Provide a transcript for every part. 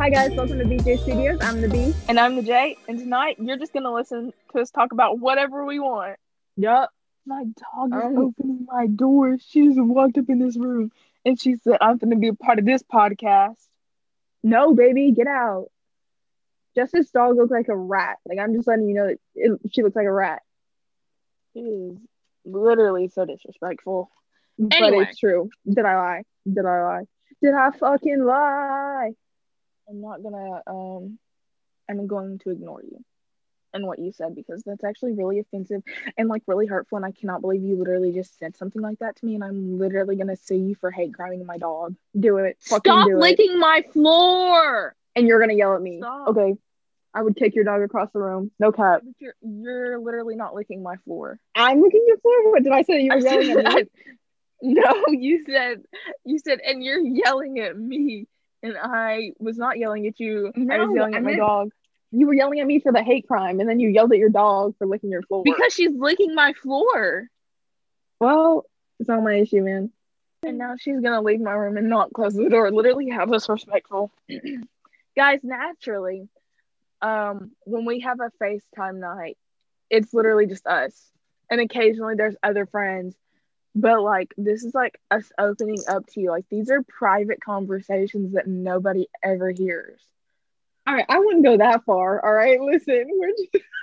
Hi guys, welcome to BJ Studios. I'm the B. And I'm the J. And tonight you're just gonna listen to us talk about whatever we want. Yup. My dog is Um, opening my door. She just walked up in this room and she said, I'm gonna be a part of this podcast. No, baby, get out. Justice's dog looks like a rat. Like I'm just letting you know that it, she looks like a rat. It is literally so disrespectful. But it's true. Did I lie? Did I lie? Did I fucking lie? I'm not gonna um I'm going to ignore you and what you said because that's actually really offensive and like really hurtful and I cannot believe you literally just said something like that to me and I'm literally gonna sue you for hate crimes my dog. Do it. Stop do it. licking my floor. And you're gonna yell at me. Stop. Okay. I would kick your dog across the room. No cap. But You're you're literally not licking my floor. I'm licking your floor. What did I say? You were I yelling at me. said- no, you said you said and you're yelling at me and I was not yelling at you. I was yelling at my dog You were yelling at me for the hate crime, and then you yelled at your dog for licking your floor. because she's licking my floor. well, it's not my issue, man. And now she's gonna leave my room and not close the door. Literally have us respectful. Guys, naturally, um, when we have a FaceTime night, it's literally just us. And occasionally there's other friends. But like this is like us opening up to you. Like these are private conversations that nobody ever hears. All right, I wouldn't go that far. All right, listen, we're just.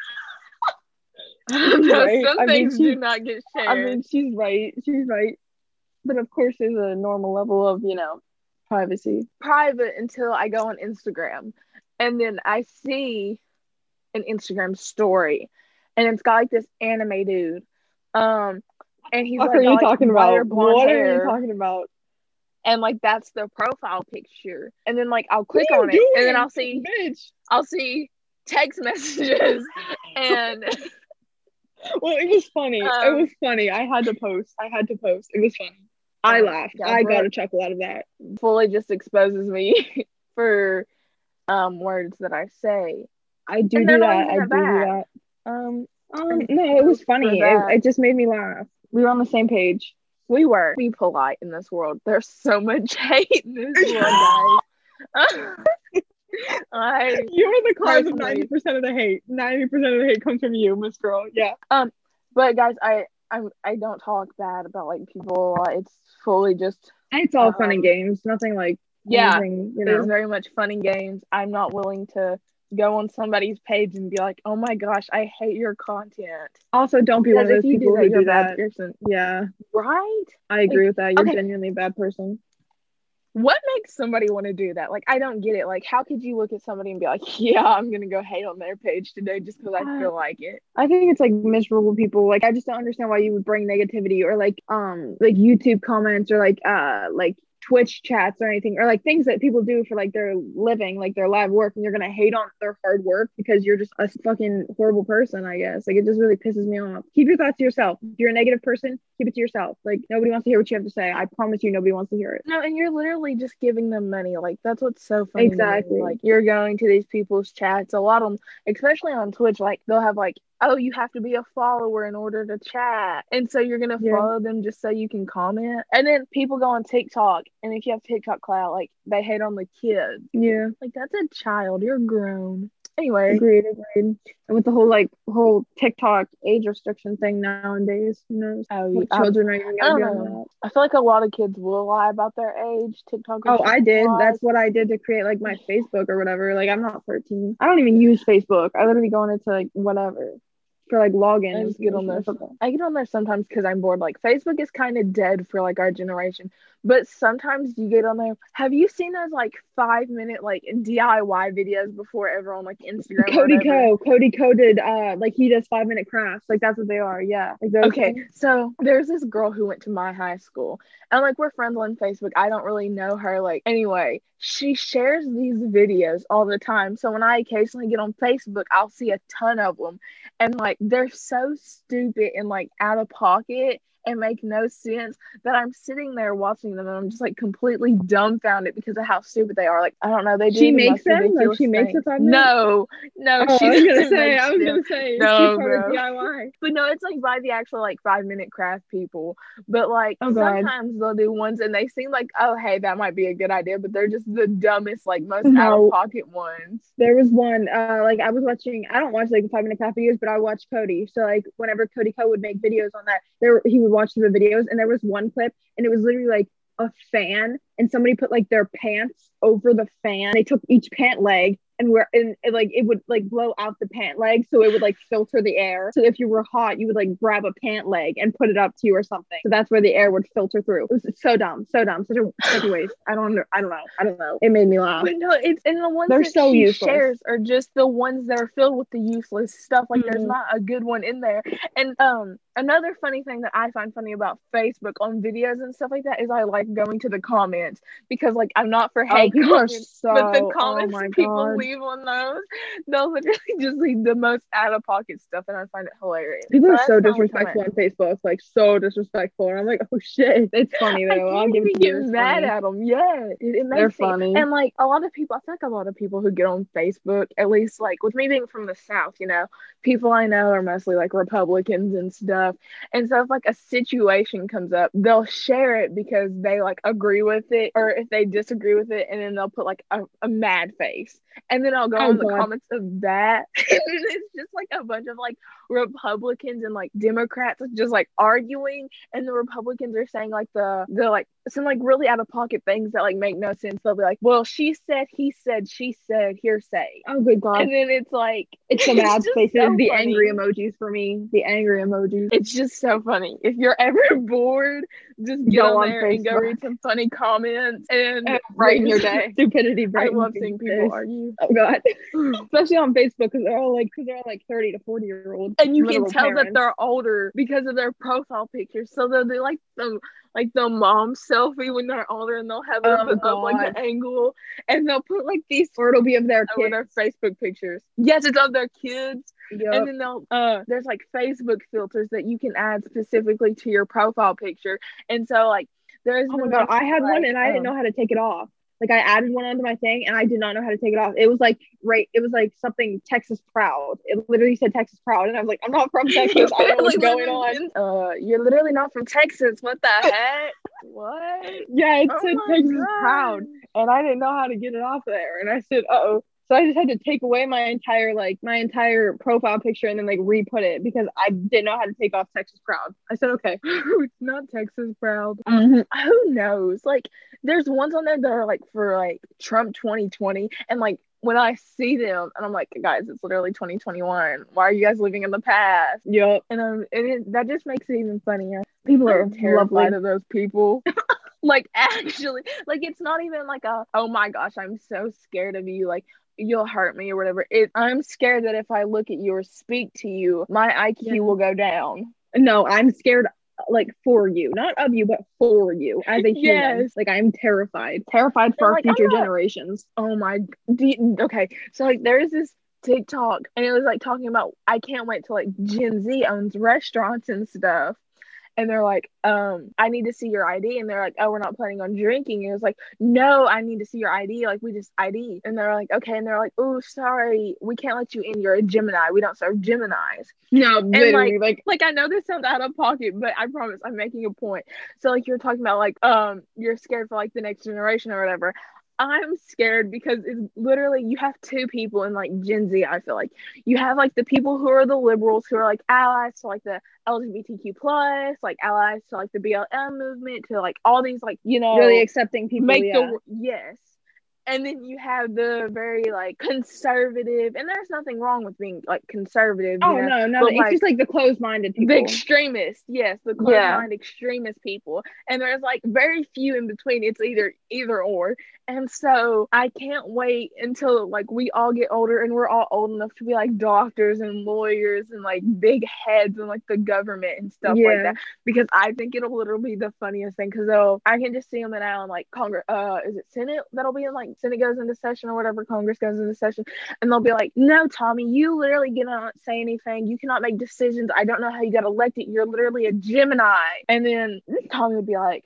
No, Right? Some I mean, things do not get shared. I mean, she's right. She's right. But of course, there's a normal level of, you know, privacy. private until I go on Instagram. And then I see an Instagram story and it's got like this anime dude. Um and he's What like, are you like, talking about? What hair, are you talking about? and like that's the profile picture. And then like I'll click on it and then I'll see Bitch. I'll see text messages and Well, it was funny. it Um, was funny. I had to post. I had to post. It was funny. I laughed. yeah, I got a chuckle out of that. fully just exposes me for um words that I say. I do do that. I do do that that. Um Um, no, it was funny. It, it just made me laugh. We were on the same page. we were be polite in this world. There's so much hate in this world, guys. I You're the cause of ninety percent of the hate. Ninety percent of the hate comes from you, Miss Girl. Yeah. Um, but guys, I I I don't talk bad about like people. a lot. It's fully just It's all fun and Um, games. Nothing like yeah. anything, you There's know. very much fun and games. I'm not willing to go on somebody's page and be like, oh my gosh, I hate your content. Also, don't be one of those people that, who do a bad that. person, Yeah, right? I agree with that. You're okay. genuinely a bad person. What makes somebody want to do that? Like, I don't get it. Like, how could you look at somebody and be like, yeah, I'm gonna go hate on their page today just because I feel like it? I think it's like miserable people. Like I just don't understand why you would bring negativity or like um like YouTube comments or like uh like Twitch chats or anything or like things that people do for like their living, like their live work, and you're gonna hate on their hard work because you're just a fucking horrible person, I guess. Like it just really pisses me off. Keep your thoughts to yourself. If you're a negative person, keep it to yourself. Like nobody wants to hear what you have to say. I promise you nobody wants to hear it. No, and you're literally just giving them money. Like that's what's so funny. Exactly. Like you're going to these people's chats. A lot of them, especially on Twitch, like they'll have like, oh, you have to be a follower in order to chat, and so you're gonna Yeah. follow them just so you can comment. And then people go on TikTok, and if you have TikTok clout, like they hate on the kids. Yeah. Like that's a child. You're grown. Anyway, Agreed, agreed. And with the whole like whole TikTok age restriction thing nowadays, who knows oh, what I, children are even I be on know. that. I feel like a lot of kids will lie about their age. TikTok. Oh, I did. restrictions-wise. That's what I did to create like my Facebook or whatever. Like I'm not 13. I don't even use Facebook. I literally go on it to like whatever for like login. I get on there. information or something. I get on there sometimes because I'm bored. Like Facebook is kind of dead for like our generation, but sometimes you get on there. Have you seen those like five minute like DIY videos before ever on like Instagram? Cody? Co. Cody Ko did uh like he does five minute crafts. Like that's what they are. Yeah. Like Okay, things. so there's this girl who went to my high school, and like we're friends on Facebook. I don't really know her. Like, anyway, she shares these videos all the time. So when I occasionally get on Facebook, I'll see a ton of them, and like they're so stupid and like out of pocket. And make no sense that I'm sitting there watching them and I'm just like completely dumbfounded because of how stupid they are. Like I don't know, they do She the makes them? Like, she makes things. the five? No, no, Oh, she I was gonna say, I was them. gonna say, No, she's part of bro. DIY. But no, it's like by the actual like five minute craft people. But like Oh, sometimes they'll do ones and they seem like, oh hey, that might be a good idea, but they're just the dumbest, like most out of pocket ones. There was one, uh, like I was watching. I don't watch like five minute craft videos, but I watch Cody. So like whenever Cody Ko would make videos on that, there he would watch the videos, and there was one clip, and it was literally like a fan, and somebody put like their pants over the fan. They took each pant leg and where and it, like it would like blow out the pant leg, so it would like filter the air. So if you were hot, you would like grab a pant leg and put it up to you or something. So that's where the air would filter through. It was so dumb, so dumb, such a such a waste. I don't, under- I don't know, I don't know. It made me laugh. But no, it's and the ones They're that so she useless. shares are just the ones that are filled with the useless stuff. Like there's Mhm. not a good one in there. And um another funny thing that I find funny about Facebook on videos and stuff like that is I like going to the comments because like I'm not for Oh, hate are comments, so. but the oh comments that people god. leave on those, they'll literally just leave the most out of pocket stuff and I find it hilarious. People are so disrespectful on Facebook, like so disrespectful, and I'm like, oh shit, it's funny though. I'll give it even to you. get mad funny. at them. Yeah, it, it makes They're funny. And like a lot of people, I feel like a lot of people who get on Facebook, at least like with me being from the South, you know, people I know are mostly like Republicans and stuff. And so if like a situation comes up, they'll share it because they like agree with it or if they disagree with it, and then they'll put like a, a mad face. And then I'll go Oh, on the comments of that. And it's just like a bunch of like Republicans and like Democrats just like arguing and the Republicans are saying like the the like some like really out of pocket things that like make no sense. They'll be like, "Well, she said, he said, she said, hearsay," Oh good god, and then it's like it's the mad faces, so the angry emojis for me, the angry emojis. It's just so funny. If you're ever bored, just get Go on there and go read some funny comments and And brighten your day. Stupidity I brighten love your seeing people argue. Oh god, especially on Facebook because they're all like, because they're all like thirty to forty year olds, and you can tell that they're older because of their profile pictures. So they'll do like the like the mom selfie when they're older, and they'll have it Oh, up, like the angle, and they'll put like these or it'll be of their kids. their Facebook pictures. Yes, it's of their kids, Yup. and then they'll uh there's like Facebook filters that you can add specifically to your profile picture, and so like there's Oh my god, I had one and I didn't um, know how to take it off. Like I added one onto my thing and I did not know how to take it off. It was like right, it was like something Texas proud. It literally said Texas proud, and I was like, I'm not from Texas. I don't know what's going on. Uh, you're literally not from Texas. What the heck? What? Yeah, it Oh said Texas God. proud, and I didn't know how to get it off there. And I said, uh oh. So I just had to take away my entire like my entire profile picture and then like re-put it because I didn't know how to take off Texas proud. I said okay. it's not Texas proud. Mm-hmm. Who knows? Like, there's ones on there that are like for like Trump 2020, and like when I see them, and I'm like, guys, it's literally 2021. Why are you guys living in the past? Yep. And um, and it, that just makes it even funnier. People are terrified lovely. of those people. like actually, like it's not even like a oh my gosh, I'm so scared of you. Like you'll hurt me or whatever. It I'm scared that if I look at you or speak to you, my IQ Yeah. will go down. No, I'm scared like for you, not of you, but for you as a human. Yes. Like I'm terrified, terrified for And, our like, future not- generations. Oh my. You- okay, so like there's this TikTok, and it was like talking about I can't wait till like Gen Z owns restaurants and stuff. And they're like, um, I need to see your ID. And they're like, oh, we're not planning on drinking. And it was like, no, I need to see your ID. Like, we just ID. And they're like, okay. And they're like, oh, sorry, we can't let you in. You're a Gemini. We don't serve Geminis. No, literally, like, Like, I know this sounds out of pocket, but I promise I'm making a point. So, like, you're talking about, like, um, you're scared for like the next generation or whatever. I'm scared because it's literally you have two people in like Gen Z. I feel like you have like the people who are the liberals who are like allies to like the LGBTQ plus, like allies to like the BLM movement, to like all these like you know really accepting people. make yeah. the yes. And then you have the very like conservative, and there's nothing wrong with being like conservative. Oh, you Oh know? no, no, but, it's like, just like the closed-minded people. the extremists yes the closed-minded extremist people and there's like very few in between it's either either or And so I can't wait until like we all get older and we're all old enough to be like doctors and lawyers and like big heads and like the government and stuff yeah. like that. Because I think it'll literally be the funniest thing. Because though I can just see them now in like Congress, uh, is it Senate that'll be in like Senate goes into session or whatever, Congress goes into session, and they'll be like, "No, Tommy, you literally cannot say anything. You cannot make decisions. I don't know how you got elected. You're literally a Gemini." And then Tommy would be like,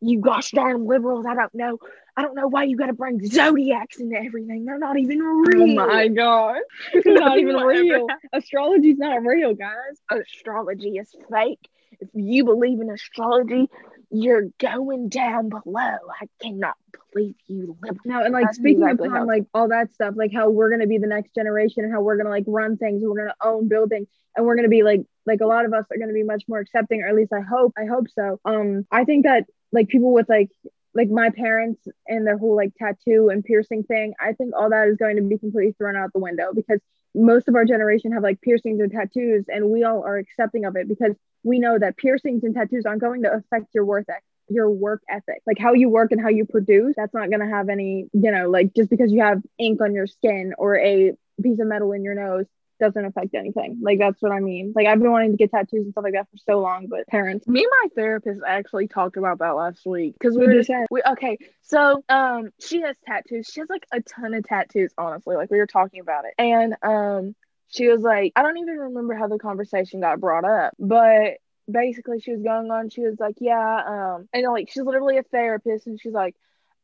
"You gosh darn liberals, I don't know." I don't know why you got to bring zodiacs into everything. They're not even oh real. Oh my god, it's not even real. Astrology's not real, guys. Astrology is fake. If you believe in astrology, you're going down below. I cannot believe you live. No, and like That's speaking exactly upon like all that stuff, like how we're gonna be the next generation and how we're gonna like run things, we're gonna own buildings, and we're gonna be like like a lot of us are gonna be much more accepting, or at least I hope, I hope so. Um, I think that like people with like like my parents and their whole like tattoo and piercing thing, I think all that is going to be completely thrown out the window because most of our generation have like piercings and tattoos and we all are accepting of it because we know that piercings and tattoos aren't going to affect your worth ethic your work ethic like how you work and how you produce that's not going to have any you know like just because you have ink on your skin or a piece of metal in your nose doesn't affect anything. Like that's what I mean. Like I've been wanting to get tattoos and stuff like that for so long, but parents. Me and my therapist actually talked about that last week because we were just we, okay. So um, she has tattoos. She has like a ton of tattoos. Honestly, like we were talking about it, and um, she was like, I don't even remember how the conversation got brought up, but basically she was going on. She was like, yeah, um, and like she's literally a therapist, and she's like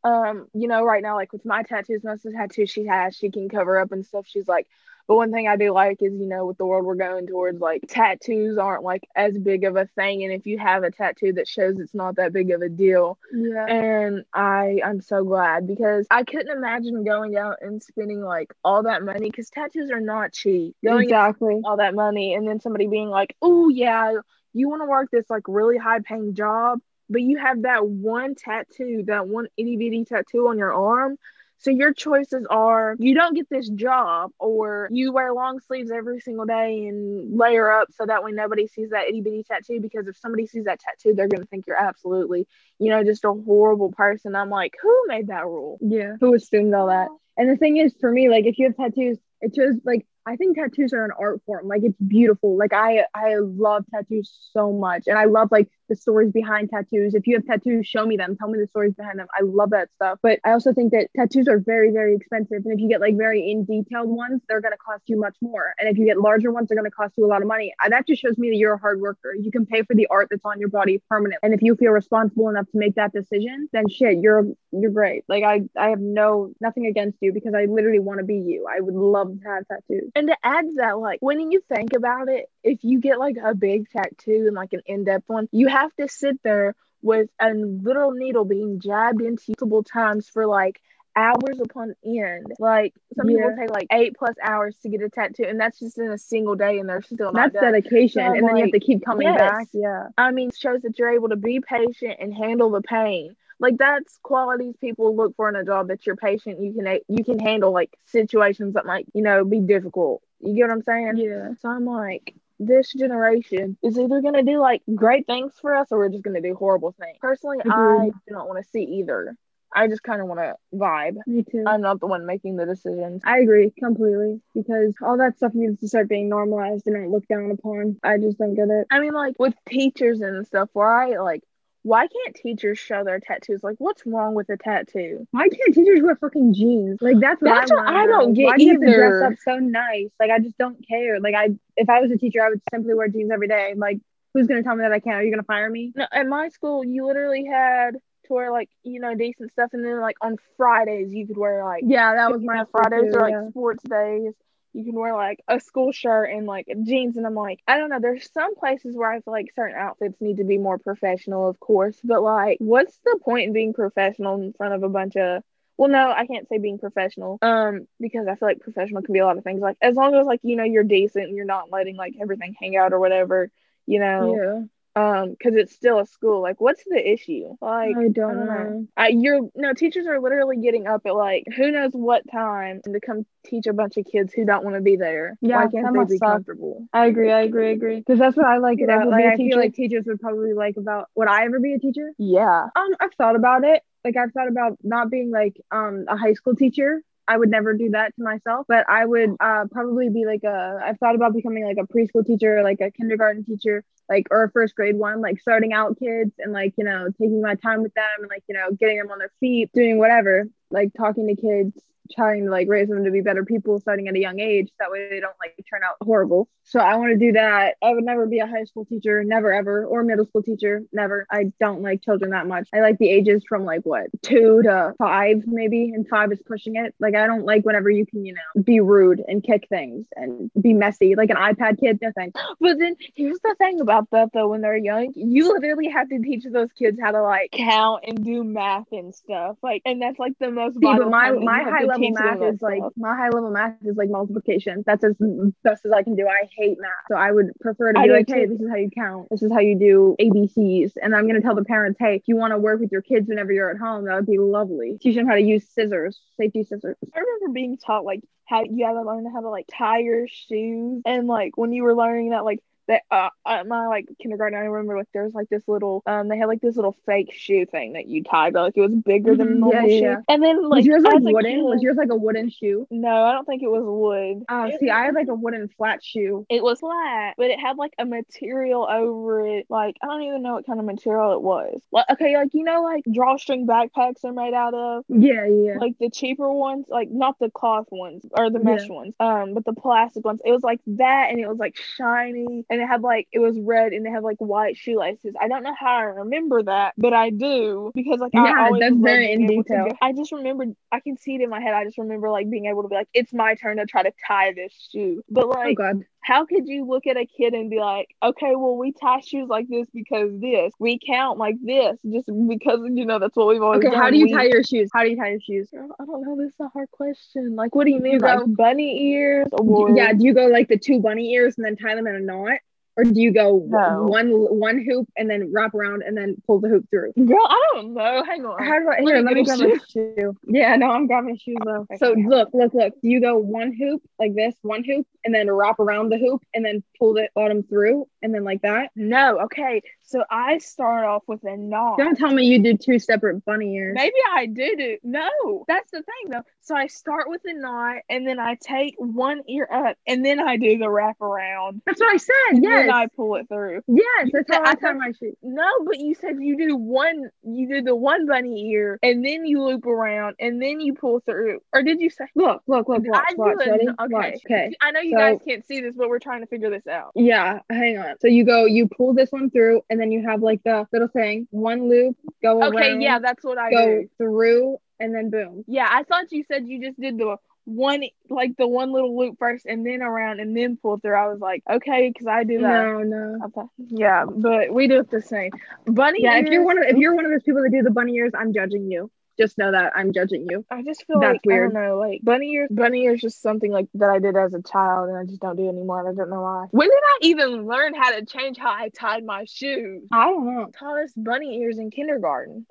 um, you know, right now, like with my tattoos, most of the tattoos she has, she can cover up and stuff. She's like, but one thing I do like is, you know, with the world we're going towards, like tattoos aren't like as big of a thing. And if you have a tattoo that shows it's not that big of a deal. Yeah. And I I'm so glad because I couldn't imagine going out and spending like all that money because tattoos are not cheap. Going exactly all that money and then somebody being like, oh yeah, you want to work this like really high paying job, but you have that one tattoo, that one itty bitty tattoo on your arm so your choices are you don't get this job or you wear long sleeves every single day and layer up so that way nobody sees that itty bitty tattoo because if somebody sees that tattoo, they're gonna think you're absolutely, you know, just a horrible person. I'm like, who made that rule? Yeah. Who assumed all that? And the thing is for me, like if you have tattoos, it shows like I think tattoos are an art form. Like it's beautiful. Like I I love tattoos so much. And I love like the stories behind tattoos. If you have tattoos, show me them. Tell me the stories behind them. I love that stuff. But I also think that tattoos are very, very expensive. And if you get like very in detailed ones, they're going to cost you much more. And if you get larger ones, they're going to cost you a lot of money. That just shows me that you're a hard worker. You can pay for the art that's on your body permanently. And if you feel responsible enough to make that decision, then shit, you're you're great. Like I I have no nothing against you because I literally want to be you. I would love to have tattoos. And to add to that, like when you think about it, if you get like a big tattoo and like an in-depth one, you have to sit there with a little needle being jabbed into multiple times for like hours upon end. Like some yeah. people take like eight plus hours to get a tattoo, and that's just in a single day, and they're still not. That's done. dedication, so and like, then you have to keep coming yes. back. Yeah, I mean, shows that you're able to be patient and handle the pain. Like that's qualities people look for in a job. That you're patient, you can you can handle like situations that might you know be difficult. You get what I'm saying? Yeah. So I'm like, this generation is either going to do like great things for us or we're just going to do horrible things. Personally, mm-hmm. I do not want to see either. I just kind of want to vibe. Me too. I'm not the one making the decisions. I agree completely because all that stuff needs to start being normalized and not looked down upon. I just don't get it. I mean, like with teachers and stuff, where I like why can't teachers show their tattoos? Like, what's wrong with a tattoo? Why can't teachers wear fucking jeans? Like, that's what, that's what I don't get why either. do you have to dress up so nice? Like, I just don't care. Like, I if I was a teacher, I would simply wear jeans every day. Like, who's gonna tell me that I can't? Are you gonna fire me? No, at my school, you literally had to wear like you know decent stuff, and then like on Fridays you could wear like yeah, that was my Fridays too, or like yeah. sports days you can wear like a school shirt and like jeans and I'm like I don't know there's some places where I feel like certain outfits need to be more professional of course but like what's the point in being professional in front of a bunch of well no I can't say being professional um because I feel like professional can be a lot of things like as long as like you know you're decent and you're not letting like everything hang out or whatever you know? Yeah um because it's still a school like what's the issue like I don't know. I, you're no teachers are literally getting up at like who knows what time to come teach a bunch of kids who don't want to be there Yeah, why can't they be suck. comfortable I agree. I agree. I agree. Because that's what I like about like I feel like teachers would probably like about would I ever be a teacher? yeah Um, I've thought about it. Like I've thought about not being like um a high school teacher. I would never do that to myself, but I would uh probably be like a I've thought about becoming like a preschool teacher, like a kindergarten teacher, like or a first grade one, like starting out kids and like, you know, taking my time with them and like, you know, getting them on their feet, doing whatever, like talking to kids, trying to like raise them to be better people starting at a young age. That way they don't like turn out horrible. So I want to do that. I would never be a high school teacher, never ever, or middle school teacher, never. I don't like children that much. I like the ages from like what two to five, maybe, and five is pushing it. Like I don't like whenever you can, you know, be rude and kick things and be messy, like an iPad kid. No thanks. But then here's the thing about that though, when they're young, you literally have to teach those kids how to like count and do math and stuff. Like, and that's like the most. See, but my time that you my high level them math is like my high level math is like multiplication. That's as best as I can do. I hate math, so I would prefer to be do like, hey, this is how you count. This is how you do ABCs, and I'm gonna tell the parents, hey, if you want to work with your kids whenever you're at home, that would be lovely. Teach them how to use scissors, safety scissors. I remember being taught like how you had to learn how to like tie your shoes and like when you were learning that like that uh my like kindergarten I remember like there was like this little um they had like this little fake shoe thing that you tied but like it was bigger than Mhm, normal yeah, yeah, shoe yeah. and then like was yours like wooden? Was yours like a wooden shoe? no I don't think it was wood Oh, see, I had like a wooden flat shoe. it was flat but it had like a material over it like I don't even know what kind of material it was like okay like you know like drawstring backpacks are made out of Yeah, yeah. like the cheaper ones, like not the cloth ones or the Yeah. mesh ones, um, but the plastic ones. It was like that, and it was like shiny, and it had like it was red, and it had like white shoelaces. I don't know how I remember that, but I do because like Yeah, I always that's very in detail. go- I just remembered, I can see it in my head. I just remember like being able to be like, it's my turn to try to tie this shoe, but oh like. god. How could you look at a kid and be like, okay, well, we tie shoes like this because this, we count like this, just because you know that's what we've always Okay, done. how do you We- tie your shoes? How do you tie your shoes? Girl, I don't know. This is a hard question. Like, what do you mean? You like go- bunny ears or yeah do you go like the two bunny ears and then tie them in a knot or do you go No. one one hoop and then wrap around and then pull the hoop through Girl, I don't know. Hang on. how do i Let me let me grab a my shoe yeah no i'm grabbing a shoe though so look look look do you go one hoop like this one hoop and then wrap around the hoop and then pull the bottom through and then like that no, okay. So I start off with a knot. don't tell me you do two separate bunny ears Maybe I do do. No, that's the thing though. So I start with a knot and then I take one ear up and then I do the wrap around. that's what i said And yes I pull it through. yes that's how I tie my shoe No, but you said you do one, you do the one bunny ear and then you loop around and then you pull through. Or did you say? look look look watch I do watch it- ready okay. watch okay I know you So- guys can't see this, but we're trying to figure this out. Yeah, hang on. So you go, you pull this one through, and then you have like the little thing, one loop, go Okay, around, yeah, that's what I go do. through, and then boom. Yeah, I thought you said you just did the one, like the one little loop first, and then around, and then pull through. I was like, okay, because I do that. No, no. I thought, yeah, but we do it the same. Bunny Yeah, if you're one of if you're one of those people that do the bunny ears, I'm judging you. Just know that I'm judging you. I just feel That's like I weird. don't know, like bunny ears. Bunny ears just something like that I did as a child, and I just don't do anymore. I don't know why. When did I even learn how to change how I tied my shoes? I don't know. Taught us bunny ears in kindergarten.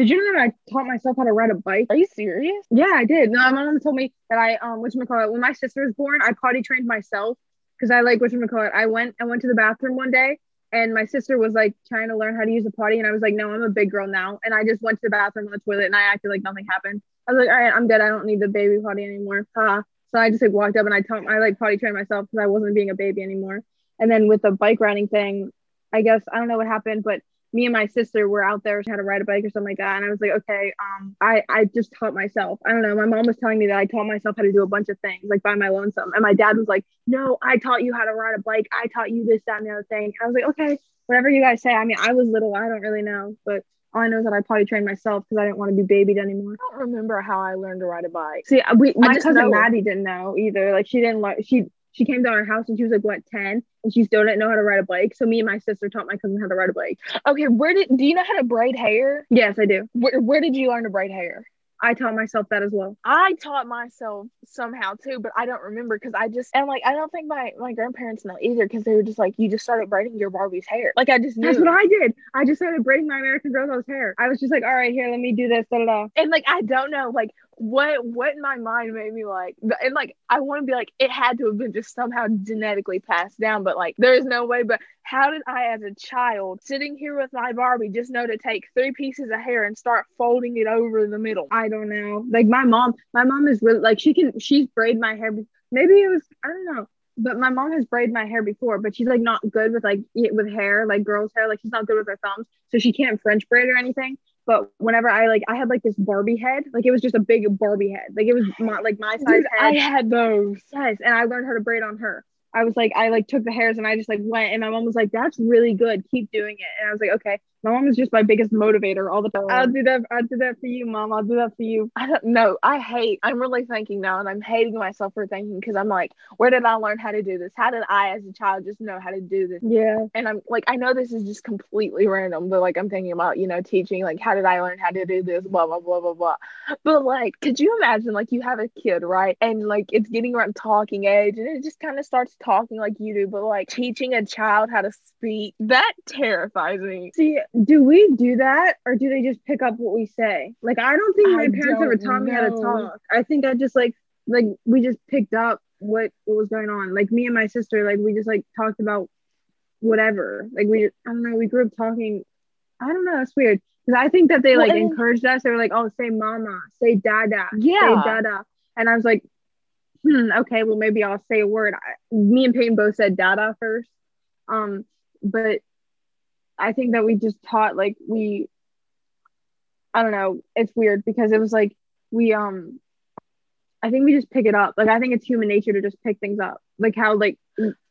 Did you know that I taught myself how to ride a bike? Are you serious? Yeah, I did. No, my mom told me that I um which call it when my sister was born, I potty trained myself because I like which call it. I went I went to the bathroom one day and my sister was like trying to learn how to use a potty and I was like, no, I'm a big girl now. And I just went to the bathroom on the toilet and I acted like nothing happened. I was like, all right, I'm good. I don't need the baby potty anymore. Ha. So I just like walked up and I taught I like potty trained myself because I wasn't being a baby anymore. And then with the bike riding thing, I guess I don't know what happened, but me and my sister were out there how to ride a bike or something like that and i was like okay um i i just taught myself i don't know my mom was telling me that i taught myself how to do a bunch of things like by my lonesome and my dad was like no i taught you how to ride a bike i taught you this that and the other thing i was like okay whatever you guys say i mean i was little i don't really know but all i know is that i potty trained myself because i didn't want to be babied anymore I don't remember how I learned to ride a bike. see we my cousin know. maddie didn't know either like she didn't like she she came to our house and she was like what 10 and she still didn't know how to ride a bike so me and my sister taught my cousin how to ride a bike Okay, where did do you know how to braid hair? yes i do Where where did you learn to braid hair? I taught myself that as well. I taught myself somehow too, but I don't remember because I just and like I don't think my my grandparents know either because they were just like you just started braiding your Barbie's hair. Like I just knew. That's what I did. I just started braiding my American Girl's hair. I was just like, all right, here, let me do this. Da da da. And like I don't know, like what what in my mind made me like and like I want to be like it had to have been just somehow genetically passed down, but like there's no way. But how did I as a child sitting here with my Barbie just know to take three pieces of hair and start folding it over the middle? I don't know. Like my mom, my mom is really like she can she's braid my hair. Maybe it was I don't know but my mom has braided my hair before, but she's like not good with like with hair, like girls' hair. Like she's not good with her thumbs, so she can't French braid or anything. But whenever I like, I had like this Barbie head, like it was just a big Barbie head, like it was my, like my size Dude, head. I had those. Yes, and I learned how to braid on her. I was like, I like took the hairs and I just like went, and my mom was like, "That's really good. Keep doing it." And I was like, "Okay." My mom is just my biggest motivator all the time. I'll do that. I'll do that for you, mom. I'll do that for you. I don't know. I hate. I'm really thinking now, and I'm hating myself for thinking because I'm like, where did I learn how to do this? How did I, as a child, just know how to do this? Yeah. And I'm like, I know this is just completely random, but like, I'm thinking about, you know, teaching. Like, how did I learn how to do this? Blah blah blah blah blah. But like, could you imagine, like, you have a kid, right, and like it's getting around talking age, and it just kind of starts talking like you do, but like teaching a child how to speak that terrifies me. See, do we do that or do they just pick up what we say? Like I don't think my I parents ever taught know. me how to talk. I think I just like like we just picked up what, what was going on. Like me and my sister, like we just like talked about whatever. Like we I don't know, we grew up talking. I don't know, it's weird. Because I think that they like encouraged us. They were like, oh, say mama, say dada, yeah. say dada. And I was like, hmm, okay, well maybe I'll say a word. I, me and Peyton both said dada first. Um, but I think that we just taught like we I don't know, it's weird because it was like we um I think we just pick it up. Like I think it's human nature to just pick things up. Like how like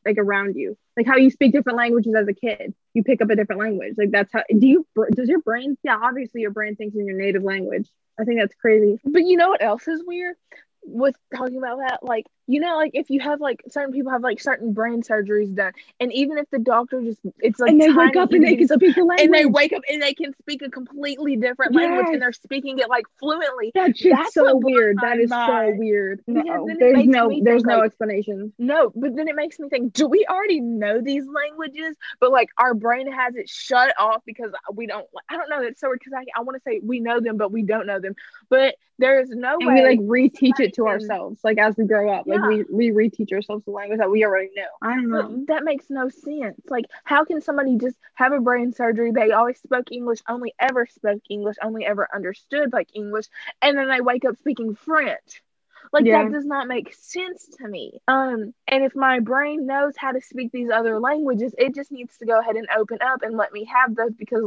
like around you. Like how you speak different languages as a kid. You pick up a different language. Like that's how do you does your brain yeah, obviously your brain thinks in your native language. I think that's crazy. But you know what else is weird? with talking about that like you know like if you have like certain people have like certain brain surgeries done and even if the doctor just it's like and they wake up and they can speak a language and they wake up and they can speak a completely different yes. language and they're speaking it like fluently that's just so weird. that is mind. so weird no there's no there's no like, explanation. no but then it makes me think do we already know these languages? But like our brain has it shut off because we don't i don't know it's so weird because i, I want to say we know them but we don't know them. But there's no and way we like reteach it to ourselves like as we grow up. Like yeah. we, we reteach ourselves the language that we already knew i don't know but that makes no sense like how can somebody just have a brain surgery they always spoke english only ever spoke english only ever understood like english and then they wake up speaking french like yeah. that does not make sense to me um and if my brain knows how to speak these other languages it just needs to go ahead and open up and let me have those because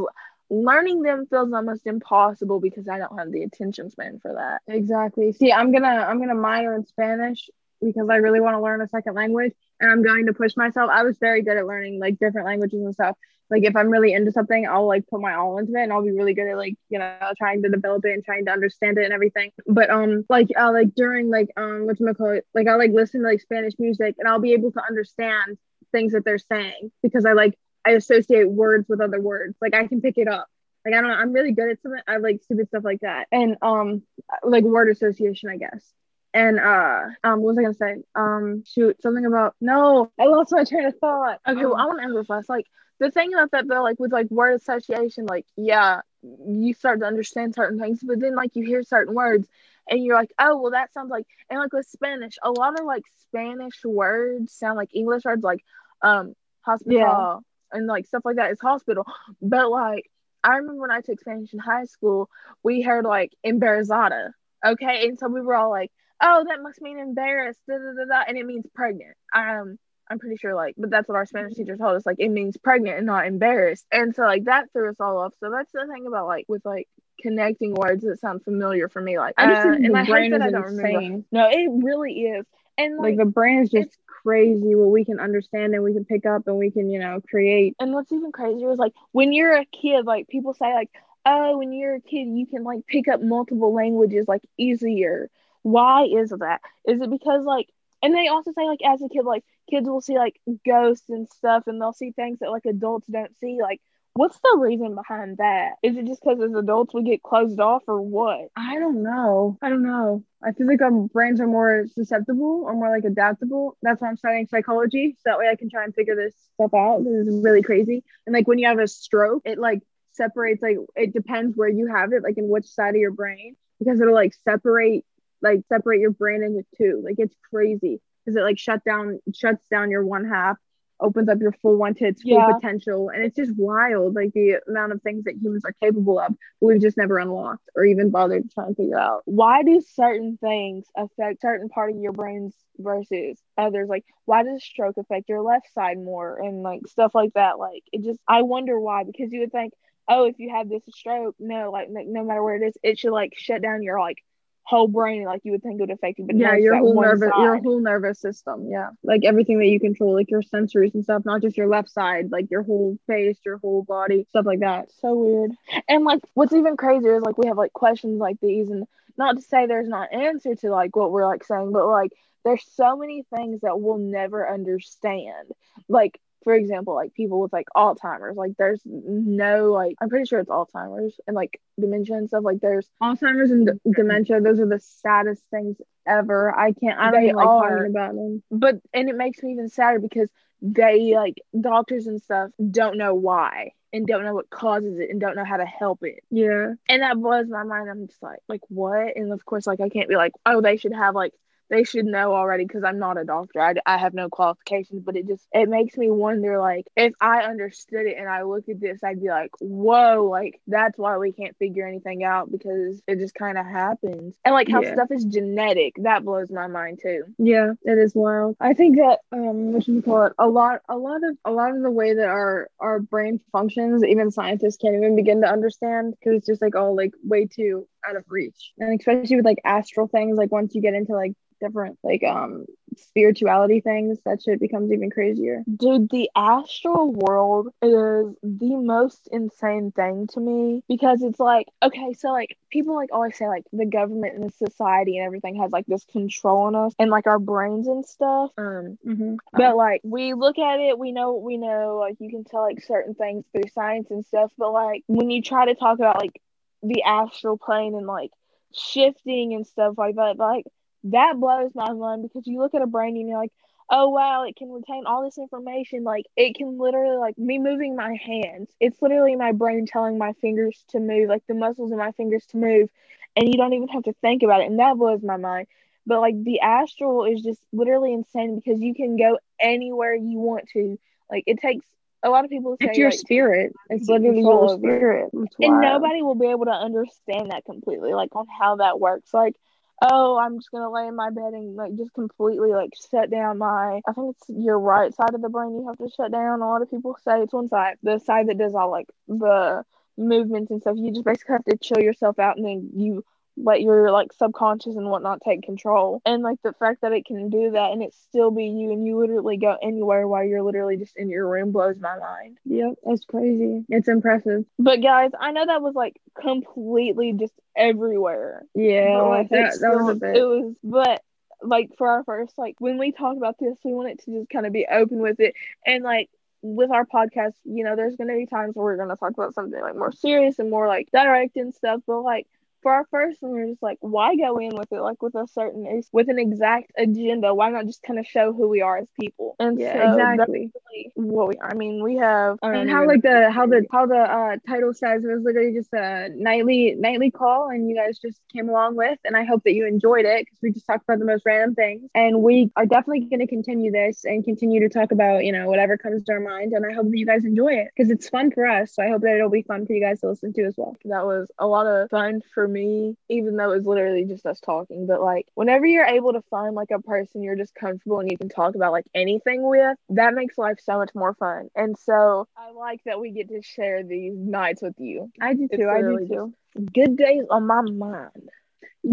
learning them feels almost impossible because I don't have the attention span for that. Exactly. See, I'm gonna I'm gonna minor in Spanish because I really want to learn a second language and I'm going to push myself. I was very good at learning like different languages and stuff. Like if I'm really into something, I'll like put my all into it and I'll be really good at like, you know, trying to develop it and trying to understand it and everything. But um like uh like during like um what's my call it? Like I like listen to like Spanish music and I'll be able to understand things that they're saying because I like I associate words with other words. Like I can pick it up. Like I don't know, I'm really good at something. I like stupid stuff like that. And um like word association, I guess. And uh um what was I gonna say? Um shoot, something about no, I lost my train of thought. Okay, well I want to end with emphasize like the thing about that though, like with like word association, like yeah, you start to understand certain things, but then like you hear certain words and you're like, oh well that sounds like and like with Spanish, a lot of like Spanish words sound like English words like um hospital yeah and like stuff like that is hospital. But like I remember when I took Spanish in high school, we heard like embarazada. Okay. And so we were all like, oh, that must mean embarrassed, da, da, da, da, and it means pregnant. Um, I'm pretty sure like, but that's what our Spanish teacher told us. Like, it means pregnant and not embarrassed. And so like that threw us all off. So that's the thing about like with like connecting words that sound familiar for me. Like, I just uh, and I hate that I don't insane. remember. No, it really is. And like, like the brain is just crazy what we can understand and we can pick up and we can, you know, create. And what's even crazier is like when you're a kid, like people say like, oh, when you're a kid, you can like pick up multiple languages like easier. Why is that? Is it because like and they also say like as a kid, like kids will see like ghosts and stuff and they'll see things that like adults don't see. Like What's the reason behind that? Is it just because as adults we get closed off or what? I don't know. I don't know. I feel like our brains are more susceptible or more like adaptable. That's why I'm studying psychology. So that way I can try and figure this stuff out. This is really crazy. And like when you have a stroke, it like separates like it depends where you have it, like in which side of your brain, because it'll like separate like separate your brain into two. Like it's crazy because it like shut down shuts down your one half opens up your full one to its full potential and it's just wild like the amount of things that humans are capable of we've just never unlocked or even bothered trying to try and figure out Why do certain things affect certain part of your brains versus others? Like, why does stroke affect your left side more and like stuff like that? Like, it just, I wonder why because you would think, oh, if you have this stroke, no, like, no matter where it is, it should like shut down your like whole brain, like you would think it would affect you. But yeah your whole nervous your whole nervous system yeah like everything that you control like your sensories and stuff not just your left side like your whole face your whole body stuff like that so weird. And like what's even crazier is like we have like questions like these and not to say there's not answer to like what we're like saying, but like there's so many things that we'll never understand. Like for example, like people with like Alzheimer's, like there's no like I'm pretty sure it's Alzheimer's and like dementia and stuff. Like there's alzheimer's and d- dementia those are the saddest things ever i can't i don't even like talking about them but and it makes me even sadder because they like doctors and stuff don't know why and don't know what causes it and don't know how to help it. yeah and that blows my mind. I'm just like, like what? And of course, like I can't be like, oh, they should have like they should know already because I'm not a doctor. I, I have no qualifications, but it just it makes me wonder like if I understood it and I look at this, I'd be like, whoa, like that's why we can't figure anything out because it just kind of happens. And like how Yeah. stuff is genetic, that blows my mind too. Yeah, it is wild. I think that um what should we call it? A lot a lot of a lot of the way that our our brain functions, even scientists can't even begin to understand because it's just like all like way too out of reach. And especially with like astral things, like once you get into like different like um spirituality things, that shit becomes even crazier. Dude, the astral world is the most insane thing to me because it's like, okay, so like people like always say like the government and the society and everything has like this control on us and like our brains and stuff. Um, Mm-hmm. but like we look at it, we know what we know, like you can tell like certain things through science and stuff, but like when you try to talk about like the astral plane and like shifting and stuff like that, like that blows my mind because you look at a brain and you're like, oh wow, it can retain all this information. Like it can literally like me moving my hands. It's literally my brain telling my fingers to move, like the muscles in my fingers to move, and you don't even have to think about it. And that blows my mind. But like the astral is just literally insane because you can go anywhere you want to. Like it takes a lot of people say It's your like, spirit. It's literally your spirit. And nobody will be able to understand that completely like on how that works. Like oh i'm just gonna lay in my bed and like just completely like shut down my i think it's your right side of the brain you have to shut down. A lot of people say it's one side the side that does all like the movements and stuff. You just basically have to chill yourself out and then you let your like subconscious and whatnot take control and like the fact that it can do that and it still be you and you literally go anywhere while you're literally just in your room blows my mind Yep, that's crazy. It's impressive. but guys, I know that was like completely just everywhere. Yeah, But, like, that, it's that was a bit. It was, but like for our first, like when we talk about this, we wanted to just kind of be open with it, and like with our podcast, you know, there's gonna be times where we're gonna talk about something like more serious and more like direct and stuff, but like. For our first one, we're just like, why go in with it like with a certain with an exact agenda? Why not just kind of show who we are as people? And yeah, so exactly. really what we. I mean, we have. Don't and how like the how the how the uh title says it was literally just a nightly nightly call and you guys just came along with and i hope that you enjoyed it because we just talked about the most random things and we are definitely going to continue this and continue to talk about you know whatever comes to our mind and i hope that you guys enjoy it because it's fun for us so i hope that it'll be fun for you guys to listen to as well that was a lot of fun for me, even though it's literally just us talking. But like, whenever you're able to find like a person you're just comfortable and you can talk about like anything with, that makes life so much more fun. And so I like that we get to share these nights with you. i do too i do too Good days on my mind.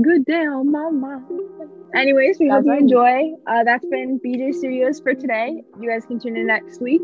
good day on my mind anyways we hope you enjoy uh that's been bj studios for today you guys can tune in next week